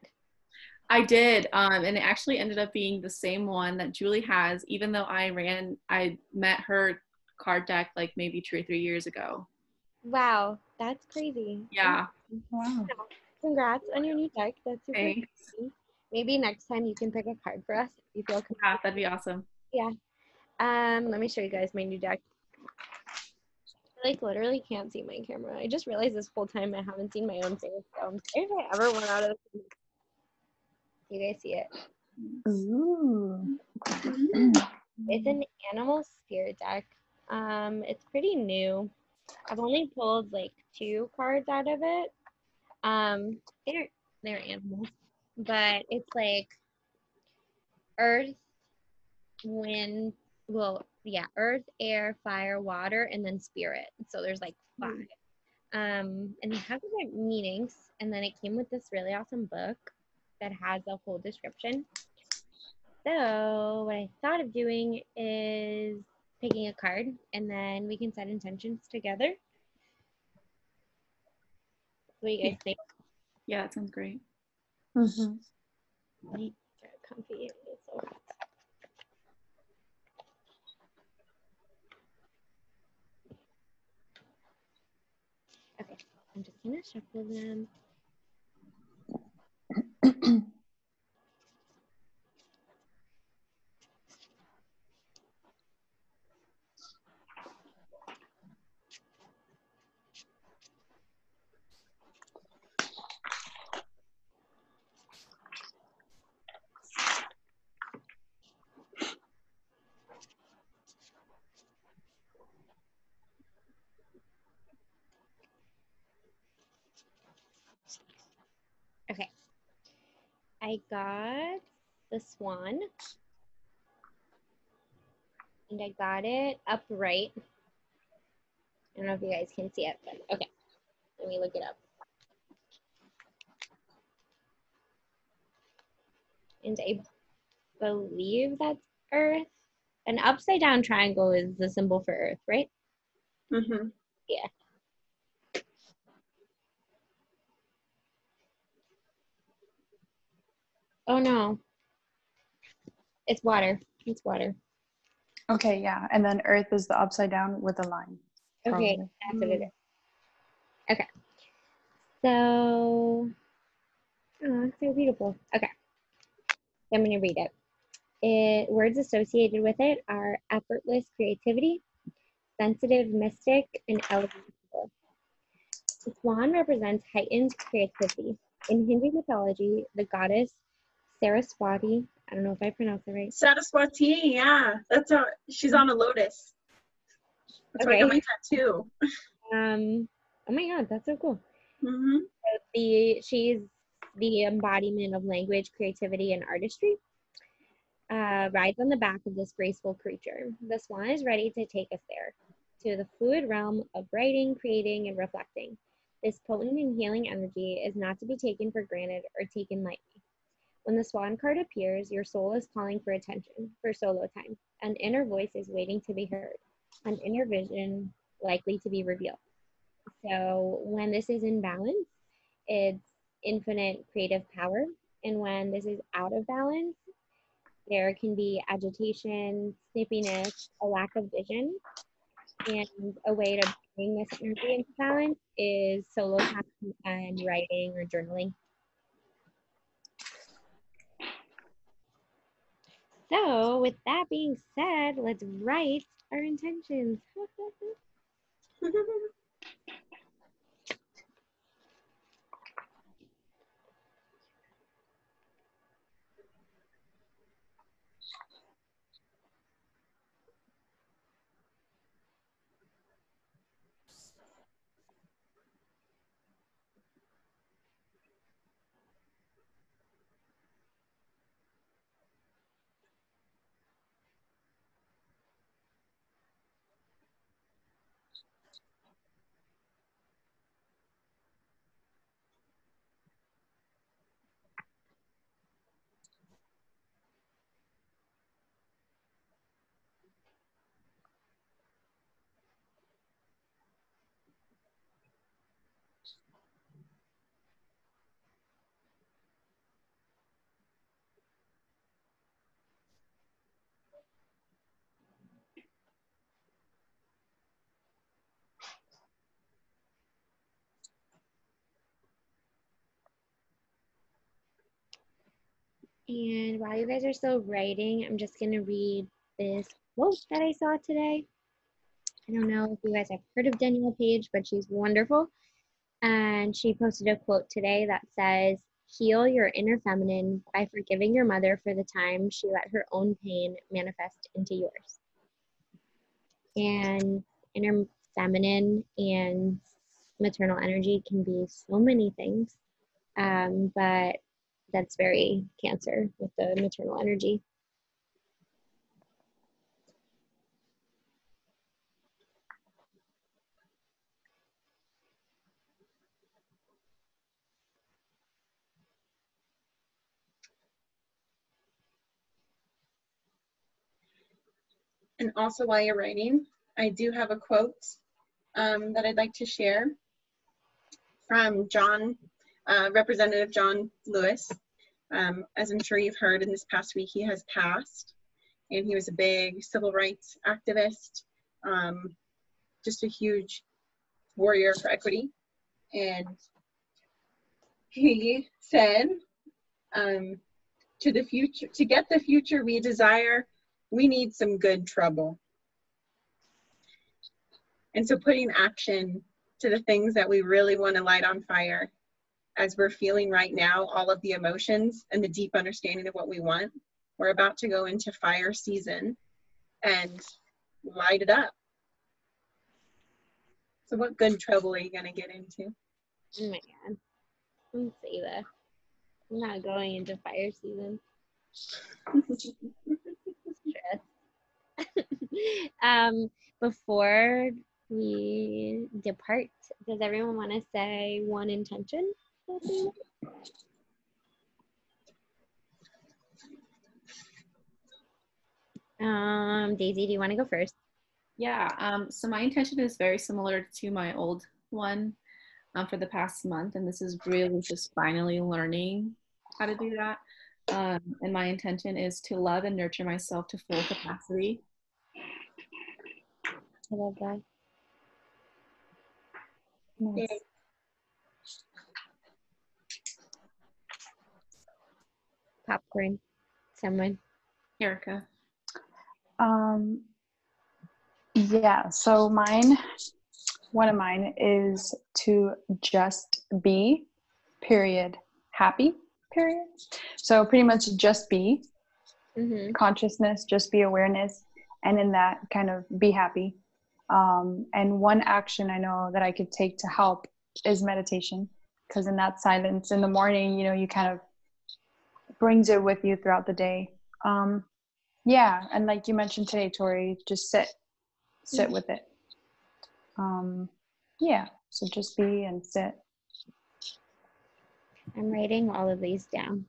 I did, um, and it actually ended up being the same one that Julie has, even though I ran, I met her card deck like maybe two or three years ago. Wow, that's crazy. Yeah, Wow. Congrats on your new deck. That's super. thanks. exciting. Maybe next time you can pick a card for us if you feel. com- Yeah, that'd be awesome. Yeah. Um, let me show you guys my new deck. I like literally can't see my camera. I just realized this whole time I haven't seen my own face. So I'm sorry if I ever went out of the. You guys see it? Ooh. It's an animal spirit deck. Um, it's pretty new. I've only pulled like two cards out of it. Um, they're they're animals, but it's like earth, wind, well, yeah, earth, air, fire, water, and then spirit. So there's like five. Um, and they have different meanings. And then it came with this really awesome book that has a whole description. So what I thought of doing is picking a card and then we can set intentions together. What do you guys think? Yeah, that sounds great. Mhm. Get comfy. It's so hot. Okay, I'm just gonna shuffle them. Okay. I got the swan. And I got it upright. I don't know if you guys can see it, but okay. Let me look it up. And I believe that's Earth. An upside down triangle is the symbol for Earth, right? Mm-hmm. Oh no. It's water. It's water. Okay, yeah. And then Earth is the upside down with a line. Okay, probably. that's what it is. Okay. So, oh, it's so beautiful. Okay. I'm going to read it. it. Words associated with it are effortless creativity, sensitive mystic, and elegant. The swan represents heightened creativity. In Hindu mythology, the goddess Saraswati, I don't know if I pronounced it right. Saraswati, yeah. That's how she's on a lotus. That's why I got my tattoo. Um, oh my god, that's so cool. Mm-hmm. the she's the embodiment of language, creativity, and artistry. Uh, rides on the back of this graceful creature. The swan is ready to take us there, to the fluid realm of writing, creating, and reflecting. This potent and healing energy is not to be taken for granted or taken lightly. When the swan card appears, your soul is calling for attention, for solo time. An inner voice is waiting to be heard, an inner vision likely to be revealed. So when this is in balance, it's infinite creative power. And when this is out of balance, there can be agitation, snippiness, a lack of vision. And a way to bring this energy into balance is solo time and writing or journaling. So, with that being said, let's write our intentions. And while you guys are still writing, I'm just going to read this quote that I saw today. I don't know if you guys have heard of Danielle Page, but she's wonderful. And she posted a quote today that says, Heal your inner feminine by forgiving your mother for the time she let her own pain manifest into yours. And inner feminine and maternal energy can be so many things, um, but that's very cancer with the maternal energy. And also while you're writing, I do have a quote um, that I'd like to share from John, uh, Representative John Lewis. Um, as I'm sure you've heard in this past week, he has passed and he was a big civil rights activist, um, just a huge warrior for equity. And he said, um, to the future, to get the future we desire, we need some good trouble. And so putting action to the things that we really want to light on fire as we're feeling right now, all of the emotions and the deep understanding of what we want. We're about to go into fire season and light it up. So, what good trouble are you going to get into? God. Don't say. I'm not going into fire season. um, before we depart, does everyone want to say one intention? Um, Daisy, do you want to go first? Yeah, um, so my intention is very similar to my old one um, for the past month, and this is really just finally learning how to do that. Um, and my intention is to love and nurture myself to full capacity. I love that. Nice. Popcorn. Someone. Erica. Um, yeah, so mine, one of mine is to just be, period, happy, period. So pretty much just be Mm-hmm. consciousness, just be awareness, and in that kind of be happy. Um, and one action I know that I could take to help is meditation, because in that silence in the morning, you know, you kind of brings it with you throughout the day. Um, yeah, and like you mentioned today, Tori, just sit, sit with it. Um, yeah, so just be and sit. I'm writing all of these down.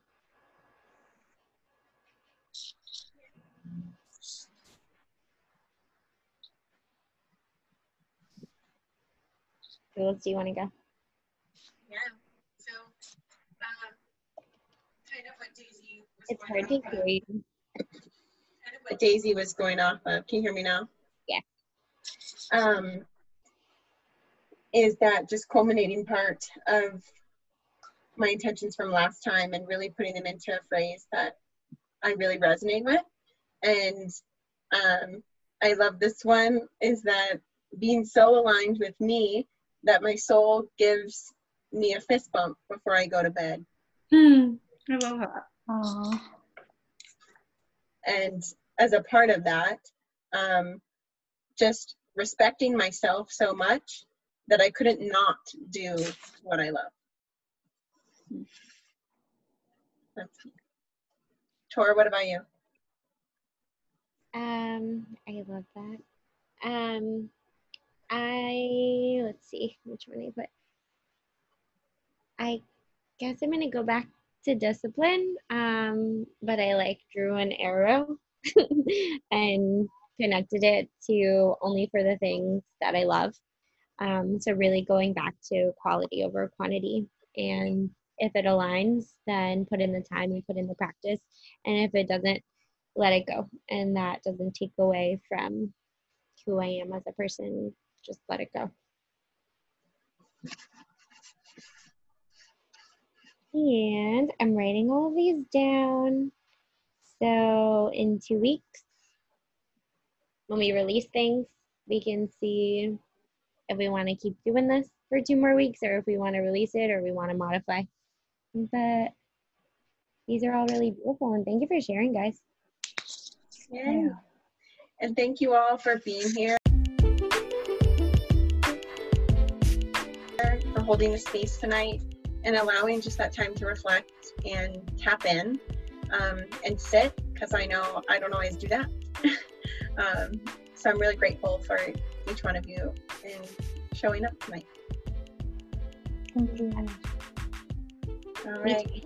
Jules, do you want to go? Yeah. So, um, kind of what Daisy was It's hard to hear you. kind of what Daisy was going off of. Can you hear me now? Yeah. Um, is that just culminating part of my intentions from last time and really putting them into a phrase that I really resonate with. And um, I love this one is that being so aligned with me that my soul gives me a fist bump before I go to bed. Hmm. I love that. Aww. and as a part of that um, just respecting myself so much that i couldn't not do what i love tor what about you Um, I love that. Um, I let's see which one I put. I guess I'm gonna go back to discipline. Um, but I like drew an arrow and connected it to only for the things that I love. Um, so really going back to quality over quantity. And if it aligns, then put in the time and put in the practice. And if it doesn't, let it go. And that doesn't take away from who I am as a person. Just let it go. And I'm writing all these down. So in two weeks, when we release things, we can see if we want to keep doing this for two more weeks or if we want to release it or we want to modify. But these are all really beautiful and thank you for sharing, guys. Yeah. And thank you all for being here. For holding the space tonight and allowing just that time to reflect and tap in um, and sit because I know I don't always do that. um, so I'm really grateful for each one of you and showing up tonight. Thank you. All right.